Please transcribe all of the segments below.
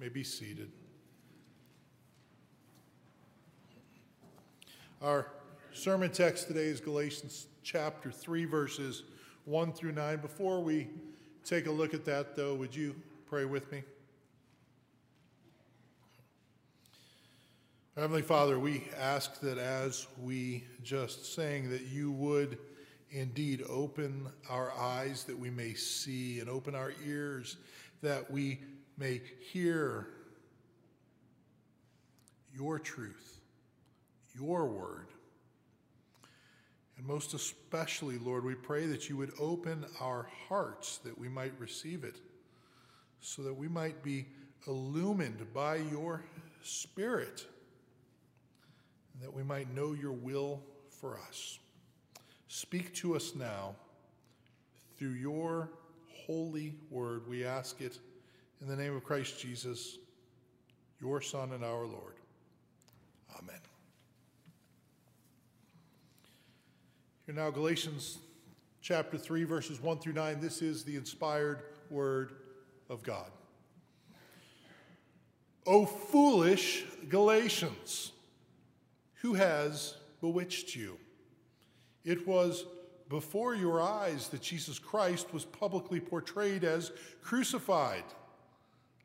may be seated. Our sermon text today is Galatians chapter 3, verses 1 through 9. Before we take a look at that, though, would you pray with me? Heavenly Father, we ask that as we just sang, that you would indeed open our eyes that we may see and open our ears that we may hear your truth, your word. And most especially, Lord, we pray that you would open our hearts that we might receive it, so that we might be illumined by your Spirit, and that we might know your will for us. Speak to us now through your holy word. We ask it in the name of Christ Jesus, your Son and our Lord. Amen. Here now, Galatians chapter 3, verses 1 through 9. This is the inspired word of God. O foolish Galatians, who has bewitched you? It was before your eyes that Jesus Christ was publicly portrayed as crucified.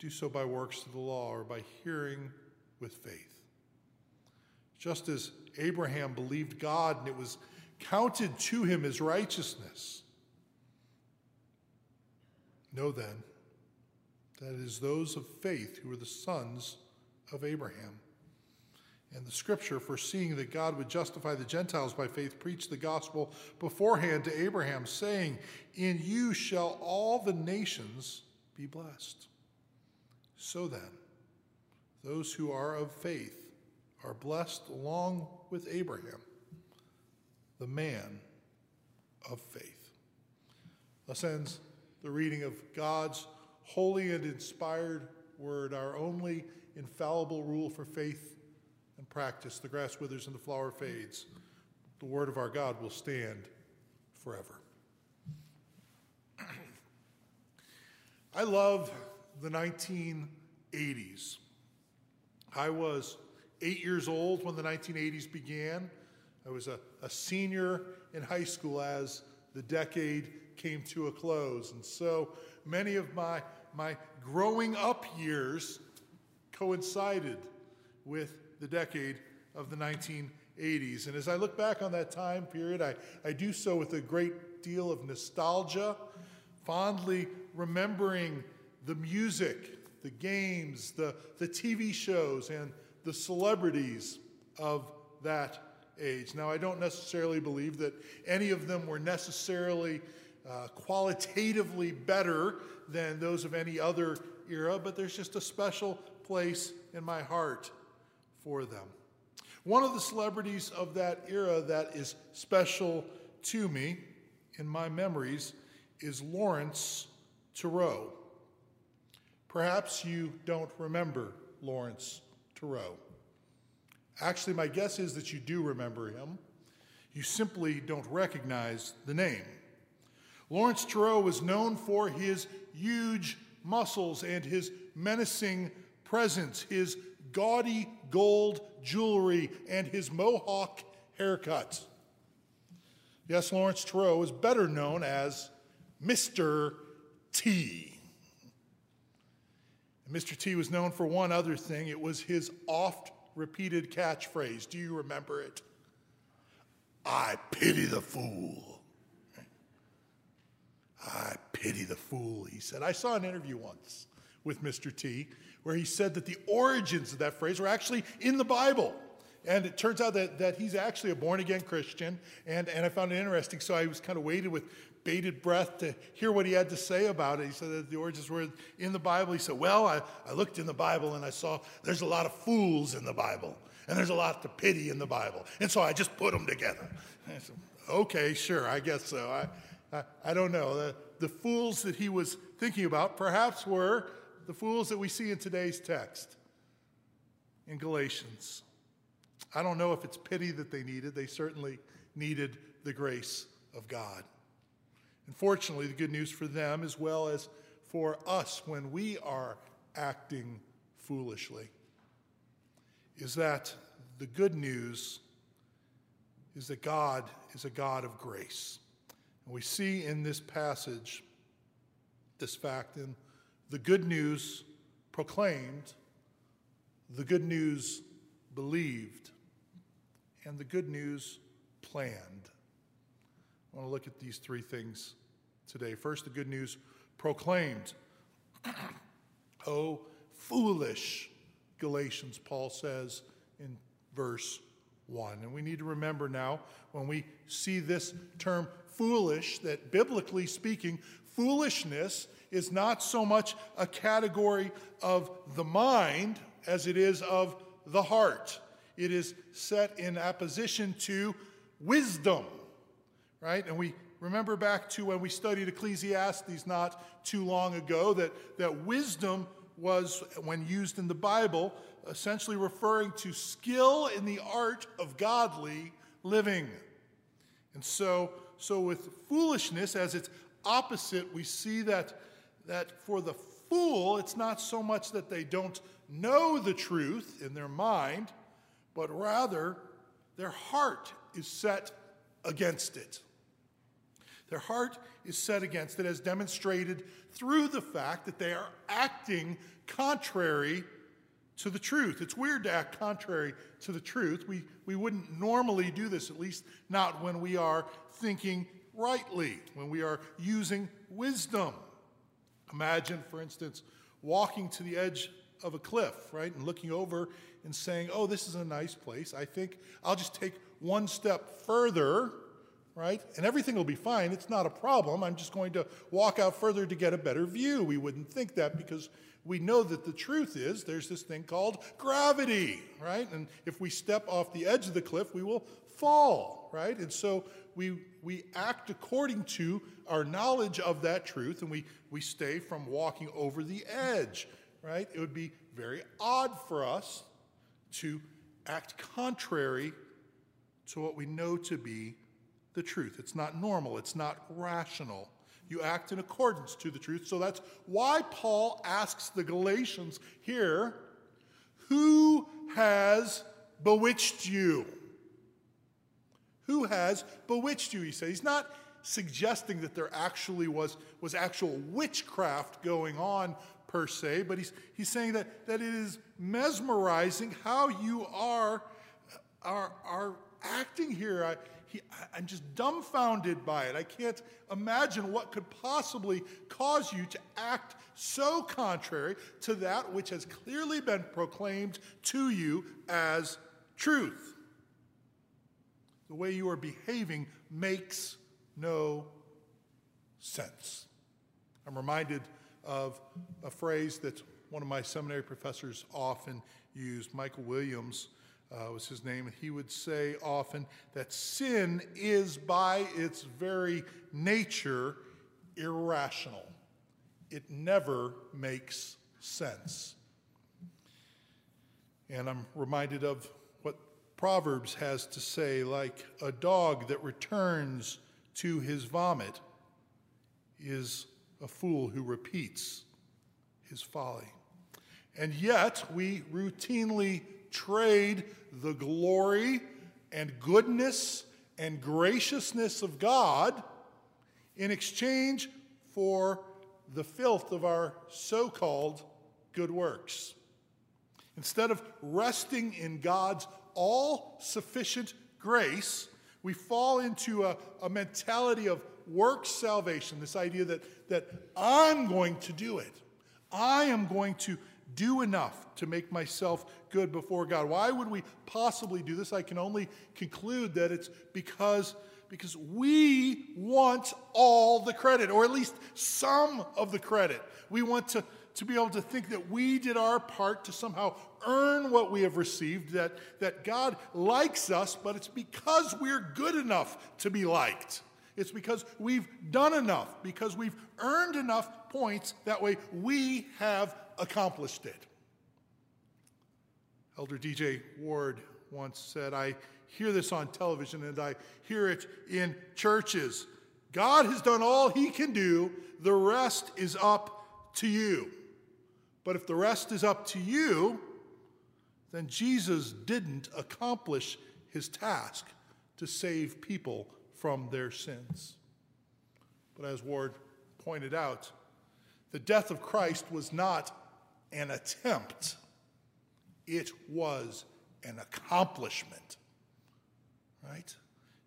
do so by works of the law or by hearing with faith? Just as Abraham believed God and it was counted to him as righteousness. Know then that it is those of faith who are the sons of Abraham. And the scripture, foreseeing that God would justify the Gentiles by faith, preached the gospel beforehand to Abraham, saying, In you shall all the nations be blessed. So then, those who are of faith are blessed along with Abraham, the man of faith. Thus ends the reading of God's holy and inspired word, our only infallible rule for faith and practice. The grass withers and the flower fades. The word of our God will stand forever. I love the 1980s. I was eight years old when the 1980s began. I was a, a senior in high school as the decade came to a close. And so many of my, my growing up years coincided with the decade of the 1980s. And as I look back on that time period, I, I do so with a great deal of nostalgia, fondly remembering the music, the games, the, the TV shows, and the celebrities of that age. Now, I don't necessarily believe that any of them were necessarily uh, qualitatively better than those of any other era, but there's just a special place in my heart for them. One of the celebrities of that era that is special to me in my memories is Laurence Tureaud. Perhaps you don't remember Laurence Tureaud. Actually, my guess is that you do remember him. You simply don't recognize the name. Laurence Tureaud was known for his huge muscles and his menacing presence, his gaudy gold jewelry, and his mohawk haircut. Yes, Laurence Tureaud is better known as Mr. T. Mr. T was known for one other thing it was his oft repeated catchphrase. Do you remember it? I pity the fool. I pity the fool, he said. I saw an interview once with Mr. T where he said that the origins of that phrase were actually in the Bible. And it turns out that, that he's actually a born again Christian. And, and I found it interesting. So I was kind of weighted with bated breath to hear what he had to say about it. He said that the origins were in the Bible. He said, Well, I, I looked in the Bible and I saw there's a lot of fools in the Bible, and there's a lot to pity in the Bible. And so I just put them together. Said, okay, sure, I guess so. I, I, I don't know. The, the fools that he was thinking about perhaps were the fools that we see in today's text in Galatians. I don't know if it's pity that they needed, they certainly needed the grace of God. Unfortunately, the good news for them as well as for us when we are acting foolishly is that the good news is that God is a God of grace. And we see in this passage this fact in the good news proclaimed, the good news believed, and the good news planned. I want to look at these three things today. First, the good news proclaimed. oh, foolish, Galatians, Paul says in verse 1. And we need to remember now, when we see this term foolish, that biblically speaking, foolishness is not so much a category of the mind as it is of the heart. It is set in opposition to wisdom, right? And we remember back to when we studied Ecclesiastes not too long ago that, that wisdom was, when used in the Bible, essentially referring to skill in the art of godly living. And so, so with foolishness as its opposite, we see that, that for the fool, it's not so much that they don't know the truth in their mind, but rather their heart is set against it. Their heart is set against it, as demonstrated through the fact that they are acting contrary to the truth. It's weird to act contrary to the truth. We, we wouldn't normally do this, at least not when we are thinking rightly, when we are using wisdom. Imagine, for instance, walking to the edge of a cliff, right, and looking over and saying, Oh, this is a nice place. I think I'll just take one step further right? And everything will be fine. It's not a problem. I'm just going to walk out further to get a better view. We wouldn't think that because we know that the truth is there's this thing called gravity, right? And if we step off the edge of the cliff, we will fall, right? And so we, we act according to our knowledge of that truth and we, we stay from walking over the edge, right? It would be very odd for us to act contrary to what we know to be the truth. It's not normal, it's not rational. You act in accordance to the truth. So that's why Paul asks the Galatians here who has bewitched you? Who has bewitched you? He says. He's not suggesting that there actually was, was actual witchcraft going on per se, but he's, he's saying that, that it is mesmerizing how you are, are, are acting here. I, he, I'm just dumbfounded by it. I can't imagine what could possibly cause you to act so contrary to that which has clearly been proclaimed to you as truth. The way you are behaving makes no sense. I'm reminded of a phrase that one of my seminary professors often used, Michael Williams uh, was his name, and he would say often that sin is by its very nature irrational. It never makes sense. And I'm reminded of what Proverbs has to say like a dog that returns to his vomit is a fool who repeats his folly. And yet, we routinely trade the glory and goodness and graciousness of God in exchange for the filth of our so called good works. Instead of resting in God's all sufficient grace, we fall into a, a mentality of work salvation, this idea that, that I'm going to do it. I am going to do enough to make myself good before God. Why would we possibly do this? I can only conclude that it's because because we want all the credit, or at least some of the credit. We want to, to be able to think that we did our part to somehow earn what we have received, that, that God likes us, but it's because we're good enough to be liked. It's because we've done enough, because we've earned enough points. That way we have accomplished it. Elder DJ Ward once said, I hear this on television and I hear it in churches. God has done all he can do, the rest is up to you. But if the rest is up to you, then Jesus didn't accomplish his task to save people from their sins. But as Ward pointed out, the death of Christ was not an attempt, it was an accomplishment. Right?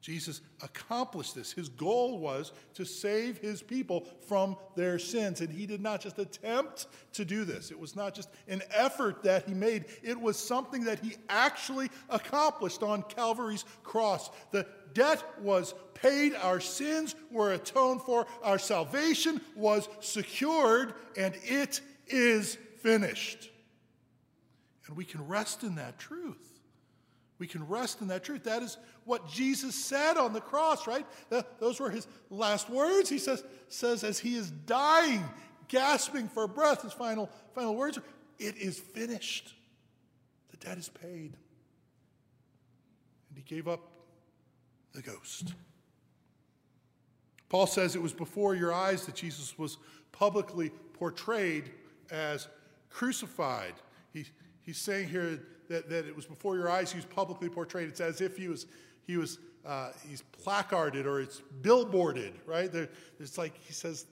Jesus accomplished this. His goal was to save his people from their sins. And he did not just attempt to do this, it was not just an effort that he made, it was something that he actually accomplished on Calvary's cross. The debt was paid, our sins were atoned for, our salvation was secured, and it is finished. And we can rest in that truth. We can rest in that truth. That is what Jesus said on the cross, right? Those were his last words. He says, says as he is dying, gasping for breath, his final, final words are, It is finished. The debt is paid. And he gave up the ghost. Paul says it was before your eyes that Jesus was publicly portrayed as crucified. He, he's saying here that, that it was before your eyes he was publicly portrayed. It's as if he was, he was uh, he's placarded or it's billboarded, right? There, it's like he says,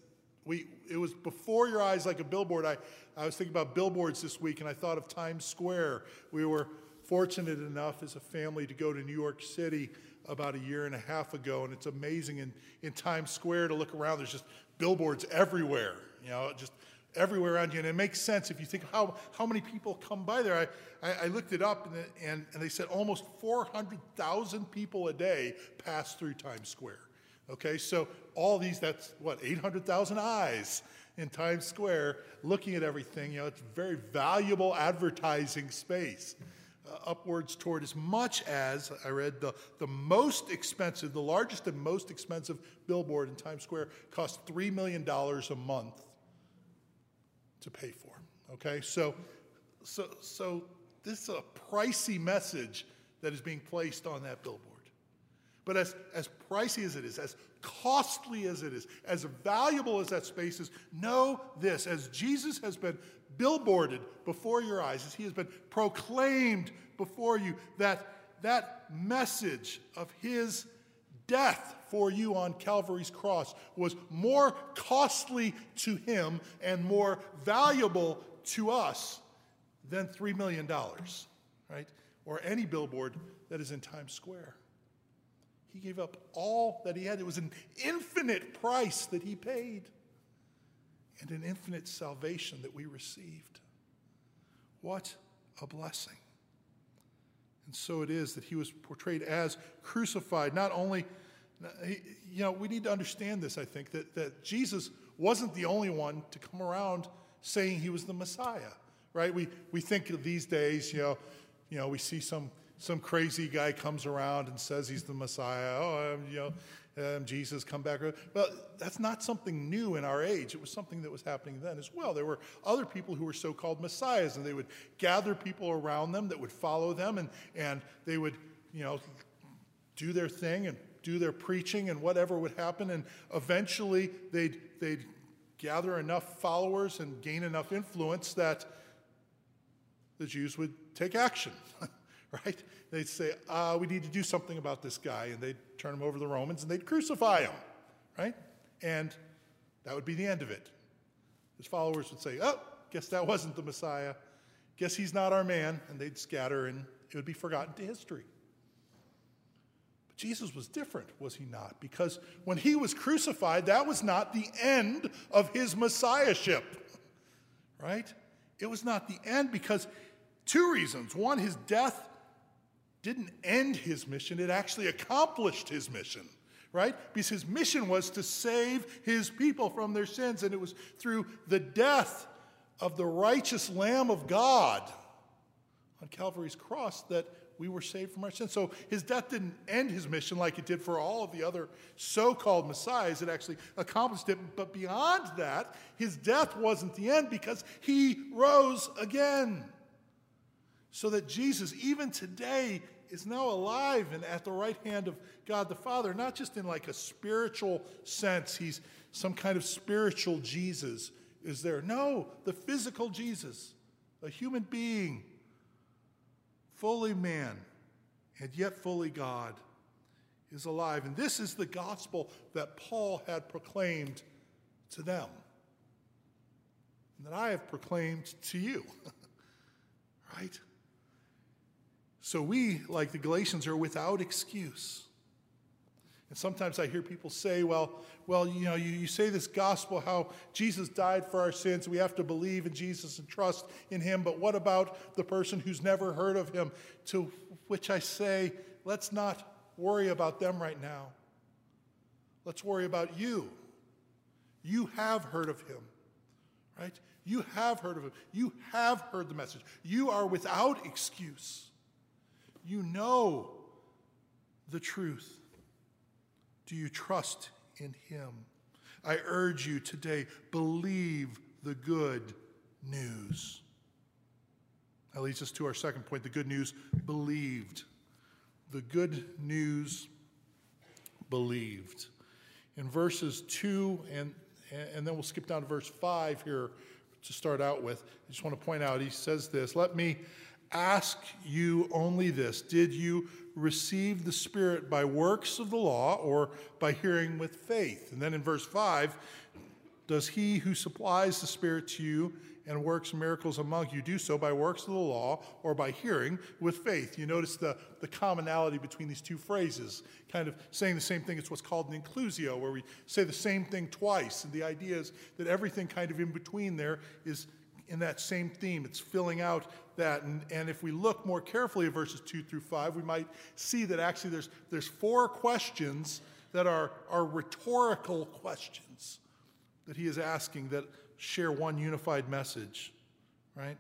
we, it was before your eyes like a billboard. I, I was thinking about billboards this week and I thought of Times Square. We were fortunate enough as a family to go to New York City about a year and a half ago, and it's amazing in, in Times Square to look around. There's just billboards everywhere, you know, just everywhere around you. And it makes sense if you think how, how many people come by there. I, I, I looked it up, and, and, and they said almost 400,000 people a day pass through Times Square. Okay, so all these, that's what, 800,000 eyes in Times Square looking at everything. You know, it's very valuable advertising space. Uh, upwards toward as much as I read the, the most expensive, the largest and most expensive billboard in Times Square cost $3 million a month to pay for. Okay, so, so, so this is a pricey message that is being placed on that billboard. But as, as pricey as it is, as costly as it is, as valuable as that space is, know this as Jesus has been billboarded before your eyes, as he has been proclaimed before you, that that message of his death for you on Calvary's cross was more costly to him and more valuable to us than $3 million, right? Or any billboard that is in Times Square. He gave up all that he had. It was an infinite price that he paid and an infinite salvation that we received. What a blessing. And so it is that he was portrayed as crucified, not only you know, we need to understand this, I think, that, that Jesus wasn't the only one to come around saying he was the Messiah, right? We, we think these days, you know, you know, we see some, some crazy guy comes around and says he's the Messiah. Oh, um, you know, um, Jesus come back. Well, that's not something new in our age. It was something that was happening then as well. There were other people who were so-called messiahs, and they would gather people around them that would follow them, and, and they would, you know, do their thing and do their preaching and whatever would happen. And eventually they'd, they'd gather enough followers and gain enough influence that the Jews would take action, right? They'd say, uh, we need to do something about this guy. And they'd turn him over to the Romans and they'd crucify him, right? And that would be the end of it. His followers would say, oh, guess that wasn't the Messiah. Guess he's not our man. And they'd scatter and it would be forgotten to history. Jesus was different, was he not? Because when he was crucified, that was not the end of his messiahship, right? It was not the end because two reasons. One, his death didn't end his mission, it actually accomplished his mission, right? Because his mission was to save his people from their sins, and it was through the death of the righteous Lamb of God on Calvary's cross that we were saved from our sins. So his death didn't end his mission like it did for all of the other so called messiahs. It actually accomplished it. But beyond that, his death wasn't the end because he rose again. So that Jesus, even today, is now alive and at the right hand of God the Father, not just in like a spiritual sense, he's some kind of spiritual Jesus is there. No, the physical Jesus, a human being fully man and yet fully God, is alive. And this is the gospel that Paul had proclaimed to them, and that I have proclaimed to you. right? So we, like the Galatians, are without excuse. And sometimes I hear people say, well, well, you know, you, you say this gospel, how Jesus died for our sins. We have to believe in Jesus and trust in him. But what about the person who's never heard of him? To which I say, let's not worry about them right now. Let's worry about you. You have heard of him, right? You have heard of him. You have heard the message. You are without excuse. You know the truth. Do you trust in him? I urge you today, believe the good news. That leads us to our second point the good news believed. The good news believed. In verses 2 and, and then we'll skip down to verse 5 here to start out with. I just want to point out, he says this Let me ask you only this Did you receive the Spirit by works of the law or by hearing with faith? And then in verse 5, does he who supplies the Spirit to you and works miracles among you do so by works of the law or by hearing with faith? You notice the, the commonality between these two phrases, kind of saying the same thing. It's what's called an inclusio, where we say the same thing twice. And the idea is that everything kind of in between there is in that same theme. It's filling out that. And, and if we look more carefully at verses 2 through 5, we might see that actually there's, there's four questions that are, are rhetorical questions that he is asking that share one unified message, right?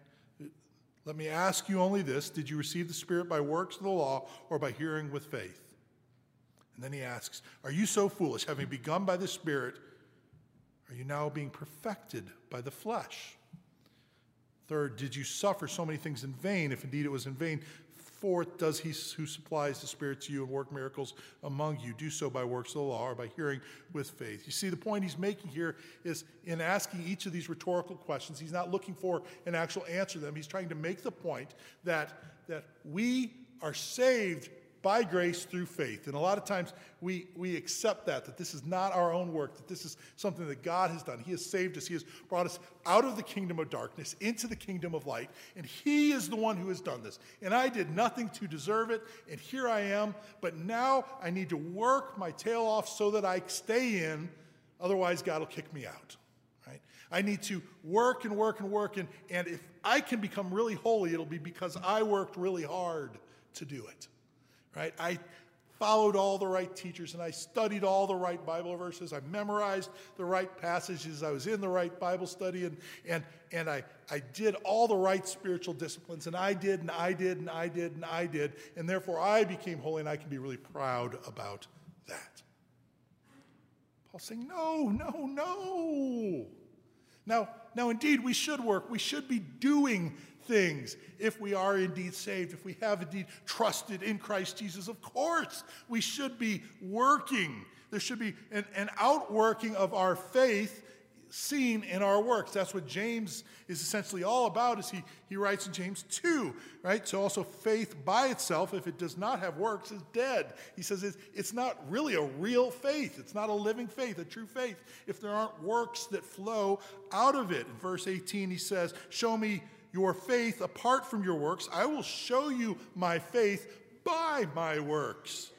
Let me ask you only this Did you receive the Spirit by works of the law or by hearing with faith? And then he asks, Are you so foolish, having begun by the Spirit, are you now being perfected by the flesh? Third, did you suffer so many things in vain, if indeed it was in vain? Fourth, does he who supplies the Spirit to you and work miracles among you do so by works of the law or by hearing with faith? You see, the point he's making here is in asking each of these rhetorical questions, he's not looking for an actual answer to them. He's trying to make the point that, that we are saved by grace through faith. And a lot of times we, we accept that, that this is not our own work, that this is something that God has done. He has saved us, He has brought us out of the kingdom of darkness into the kingdom of light. And He is the one who has done this. And I did nothing to deserve it, and here I am. But now I need to work my tail off so that I stay in, otherwise, God will kick me out. Right? I need to work and work and work. And, and if I can become really holy, it'll be because I worked really hard to do it right? I followed all the right teachers and I studied all the right Bible verses. I memorized the right passages. I was in the right Bible study and, and, and I, I did all the right spiritual disciplines. And I did, and I did, and I did, and I did. And therefore I became holy and I can be really proud about that. Paul's saying, no, no, no. Now, now, indeed, we should work. We should be doing things if we are indeed saved, if we have indeed trusted in Christ Jesus. Of course, we should be working. There should be an, an outworking of our faith seen in our works. That's what James is essentially all about, as he, he writes in James 2, right? So also faith by itself, if it does not have works, is dead. He says it's, it's not really a real faith. It's not a living faith, a true faith, if there aren't works that flow out of it. In verse 18, he says, Show me your faith apart from your works. I will show you my faith by my works.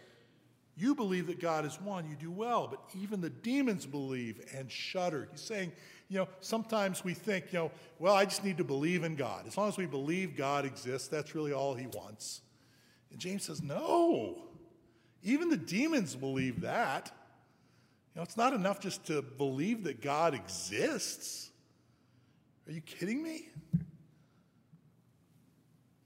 You believe that God is one, you do well, but even the demons believe and shudder. He's saying, you know, sometimes we think, you know, well, I just need to believe in God. As long as we believe God exists, that's really all he wants. And James says, no. Even the demons believe that. You know, it's not enough just to believe that God exists. Are you kidding me?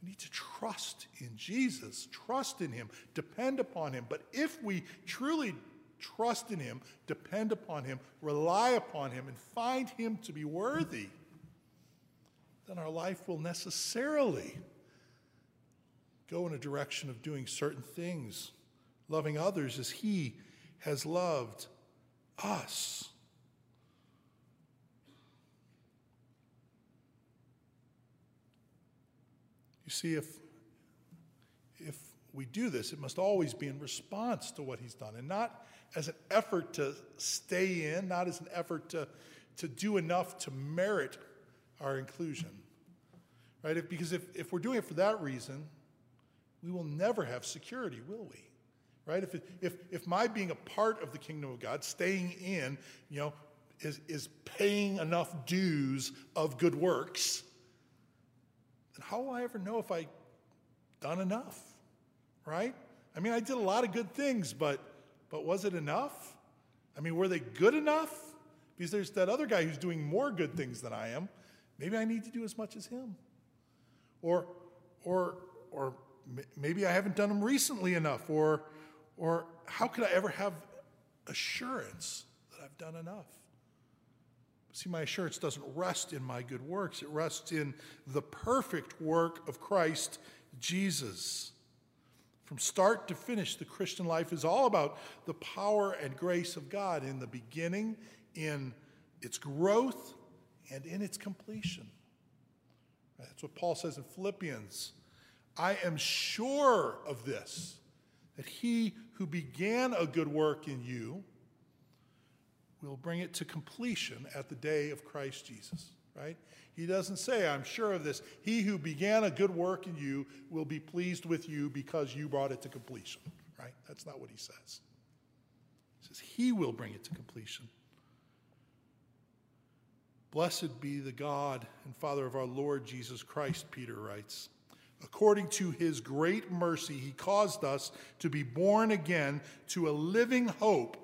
We need to trust in Jesus, trust in Him, depend upon Him. But if we truly trust in Him, depend upon Him, rely upon Him, and find Him to be worthy, then our life will necessarily go in a direction of doing certain things, loving others as He has loved us. You see, if, if we do this, it must always be in response to what he's done and not as an effort to stay in, not as an effort to, to do enough to merit our inclusion. Right? If, because if, if we're doing it for that reason, we will never have security, will we? Right? If, it, if, if my being a part of the kingdom of God, staying in, you know, is, is paying enough dues of good works, then how will I ever know if I've done enough? Right? I mean, I did a lot of good things, but but was it enough? I mean, were they good enough? Because there's that other guy who's doing more good things than I am. Maybe I need to do as much as him. Or or or maybe I haven't done them recently enough or or how could I ever have assurance that I've done enough? See, my assurance doesn't rest in my good works, it rests in the perfect work of Christ Jesus. From start to finish, the Christian life is all about the power and grace of God in the beginning, in its growth, and in its completion. That's what Paul says in Philippians. I am sure of this, that he who began a good work in you will bring it to completion at the day of Christ Jesus, right? He doesn't say, I'm sure of this. He who began a good work in you will be pleased with you because you brought it to completion, right? That's not what he says. He says, He will bring it to completion. Blessed be the God and Father of our Lord Jesus Christ, Peter writes. According to his great mercy, he caused us to be born again to a living hope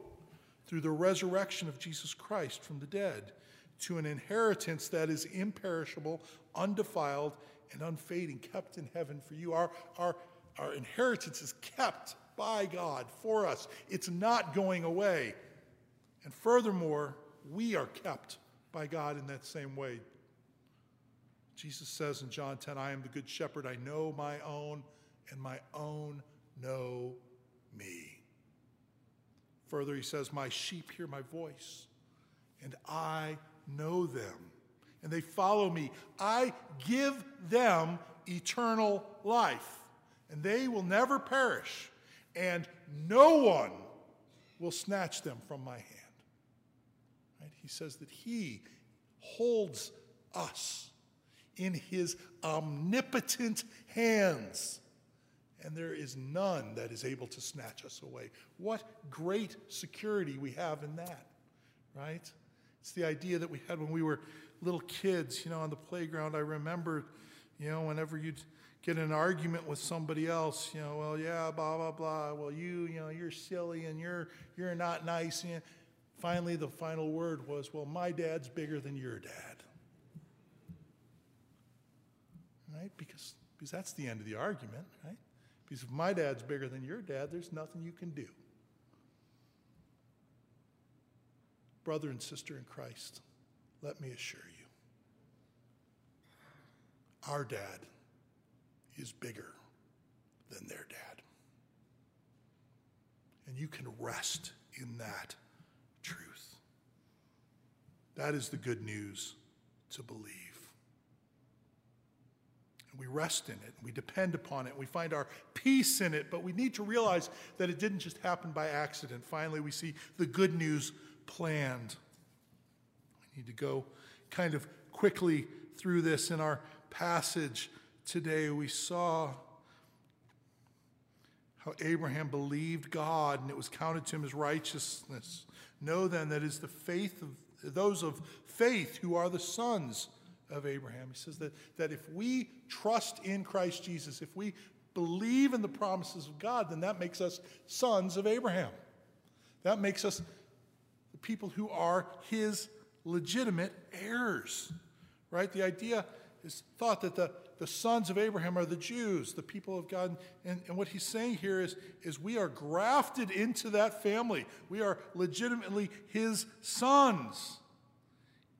through the resurrection of Jesus Christ from the dead to an inheritance that is imperishable, undefiled, and unfading, kept in heaven for you. Our, our, our inheritance is kept by God for us, it's not going away. And furthermore, we are kept by God in that same way. Jesus says in John 10, I am the good shepherd. I know my own, and my own know me. Further, he says, My sheep hear my voice, and I know them, and they follow me. I give them eternal life, and they will never perish, and no one will snatch them from my hand. Right? He says that he holds us in his omnipotent hands and there is none that is able to snatch us away. What great security we have in that, right? It's the idea that we had when we were little kids, you know, on the playground. I remember, you know, whenever you'd get an argument with somebody else, you know, well, yeah, blah, blah, blah. Well, you, you know, you're silly and you're, you're not nice. And finally, the final word was, well, my dad's bigger than your dad. Right? Because, because that's the end of the argument, right? Because if my dad's bigger than your dad, there's nothing you can do. Brother and sister in Christ, let me assure you our dad is bigger than their dad. And you can rest in that truth. That is the good news to believe. We rest in it, we depend upon it, we find our peace in it, but we need to realize that it didn't just happen by accident. Finally, we see the good news planned. We need to go kind of quickly through this in our passage today. We saw how Abraham believed God and it was counted to him as righteousness. Know then that is the faith of those of faith who are the sons of Abraham. He says that, that if we trust in Christ Jesus, if we believe in the promises of God, then that makes us sons of Abraham. That makes us the people who are his legitimate heirs. Right? The idea is thought that the, the sons of Abraham are the Jews, the people of God. And, and what he's saying here is, is we are grafted into that family. We are legitimately his sons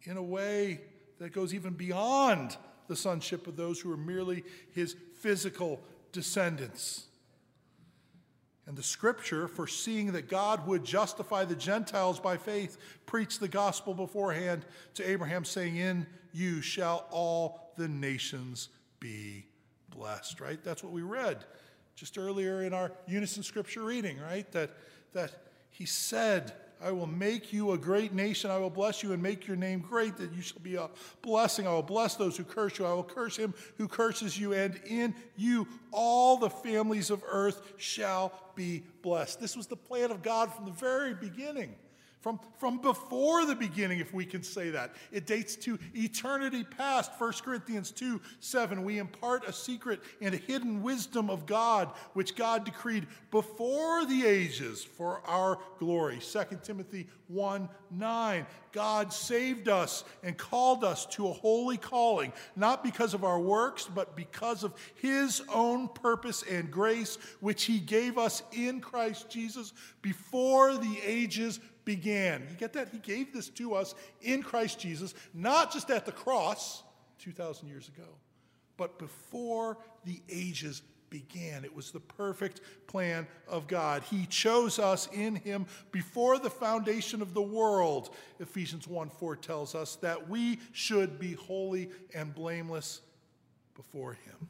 in a way that goes even beyond the sonship of those who are merely his physical descendants. And the scripture, foreseeing that God would justify the Gentiles by faith, preached the gospel beforehand to Abraham, saying, In you shall all the nations be blessed, right? That's what we read just earlier in our unison scripture reading, right? That, that he said I will make you a great nation. I will bless you and make your name great, that you shall be a blessing. I will bless those who curse you. I will curse him who curses you, and in you all the families of earth shall be blessed. This was the plan of God from the very beginning from, from before the beginning, if we can say that. It dates to eternity past. 1 Corinthians 2 7. We impart a secret and a hidden wisdom of God, which God decreed before the ages for our glory. 2 Timothy 1 9. God saved us and called us to a holy calling, not because of our works, but because of his own purpose and grace, which he gave us in Christ Jesus before the ages began. You get that? He gave this to us in Christ Jesus, not just at the cross 2,000 years ago, but before the ages began. It was the perfect plan of God. He chose us in Him before the foundation of the world. Ephesians 1 4 tells us that we should be holy and blameless before Him.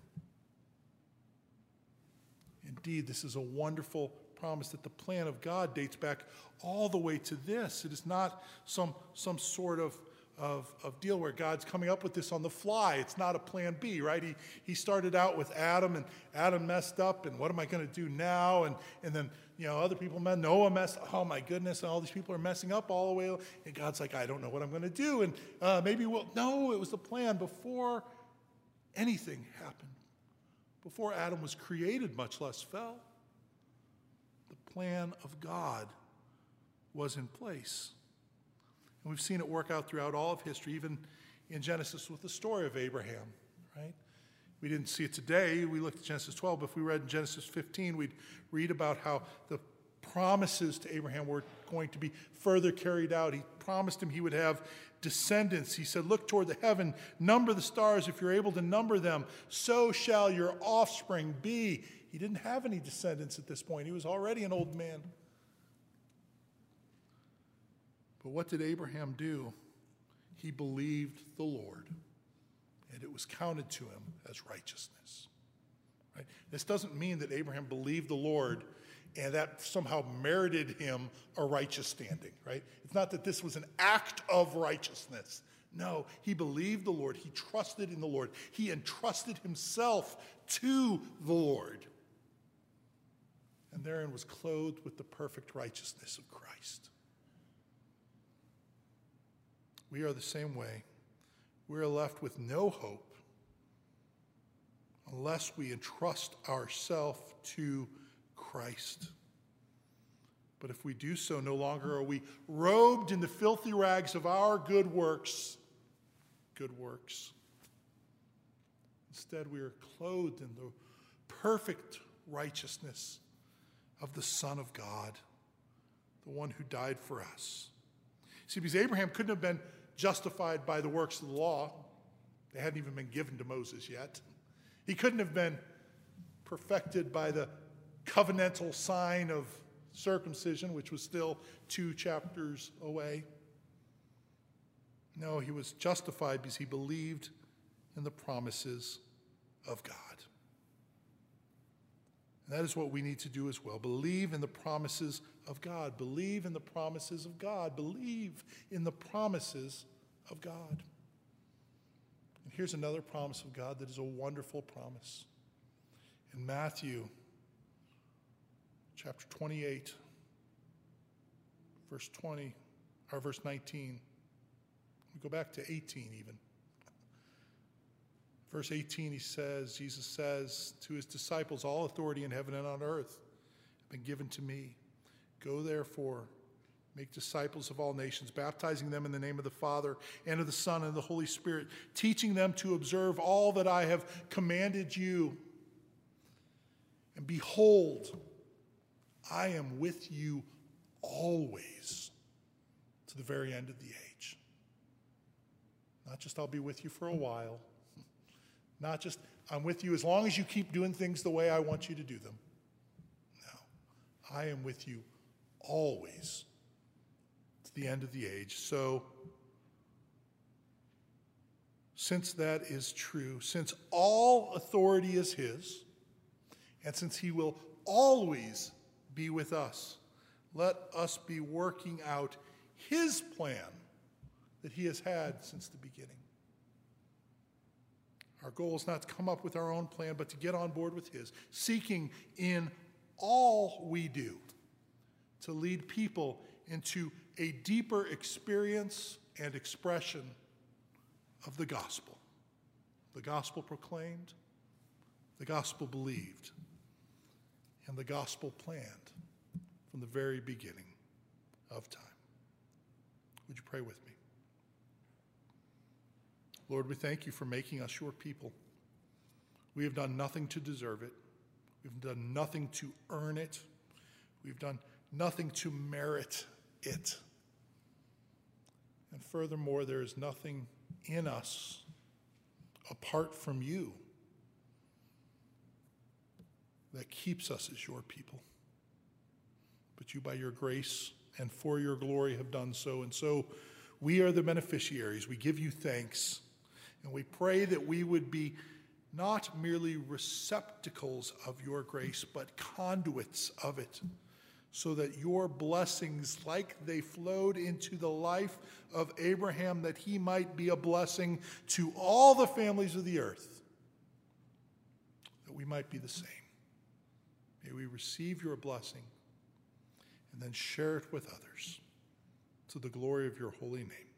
Indeed, this is a wonderful promise that the plan of God dates back all the way to this. It is not some, some sort of, of, of deal where God's coming up with this on the fly. It's not a plan B, right? He, he started out with Adam, and Adam messed up, and what am I going to do now? And, and then, you know, other people, Noah messed up. Oh, my goodness, and all these people are messing up all the way. And God's like, I don't know what I'm going to do. And uh, maybe we'll. No, it was the plan before anything happened, before Adam was created, much less fell plan of God was in place. And we've seen it work out throughout all of history, even in Genesis with the story of Abraham, right? We didn't see it today. We looked at Genesis 12, but if we read in Genesis 15, we'd read about how the promises to Abraham were going to be further carried out. He promised him he would have descendants. He said, Look toward the heaven, number the stars if you're able to number them. So shall your offspring be. He didn't have any descendants at this point, he was already an old man. But what did Abraham do? He believed the Lord, and it was counted to him as righteousness. Right? This doesn't mean that Abraham believed the Lord and that somehow merited him a righteous standing, right? It's not that this was an act of righteousness. No, he believed the Lord. He trusted in the Lord. He entrusted himself to the Lord and therein was clothed with the perfect righteousness of Christ. We are the same way. We are left with no hope unless we entrust ourselves to Christ. But if we do so, no longer are we robed in the filthy rags of our good works. Good works. Instead, we are clothed in the perfect righteousness of the Son of God, the one who died for us. See, because Abraham couldn't have been justified by the works of the law, they hadn't even been given to Moses yet. He couldn't have been perfected by the covenantal sign of circumcision, which was still two chapters away. No, he was justified because he believed in the promises of God. And that is what we need to do as well. Believe in the promises of God. Believe in the promises of God. Believe in the promises of God. And here's another promise of God that is a wonderful promise. In Matthew chapter 28, verse 20, or verse 19, we go back to 18 even. Verse 18, he says, Jesus says to his disciples, All authority in heaven and on earth have been given to me. Go therefore Make disciples of all nations, baptizing them in the name of the Father and of the Son and of the Holy Spirit, teaching them to observe all that I have commanded you. And behold, I am with you always to the very end of the age. Not just I'll be with you for a while, not just I'm with you as long as you keep doing things the way I want you to do them. No, I am with you always to the end of the age. So, since that is true, since all authority is His, and since He will always be with us, let us be working out His plan that He has had since the beginning. Our goal is not to come up with our own plan, but to get on board with His, seeking in all we do to lead people into a deeper experience and expression of the gospel. The gospel proclaimed, the gospel believed, and the gospel planned from the very beginning of time. Would you pray with me? Lord, we thank you for making us your people. We have done nothing to deserve it. We've done nothing to earn it. We've done nothing to merit it. And furthermore, there is nothing in us apart from you that keeps us as your people. But you, by your grace and for your glory, have done so. And so we are the beneficiaries. We give you thanks. And we pray that we would be not merely receptacles of your grace, but conduits of it so that your blessings, like they flowed into the life of Abraham, that he might be a blessing to all the families of the earth, that we might be the same. May we receive your blessing and then share it with others to the glory of your holy name.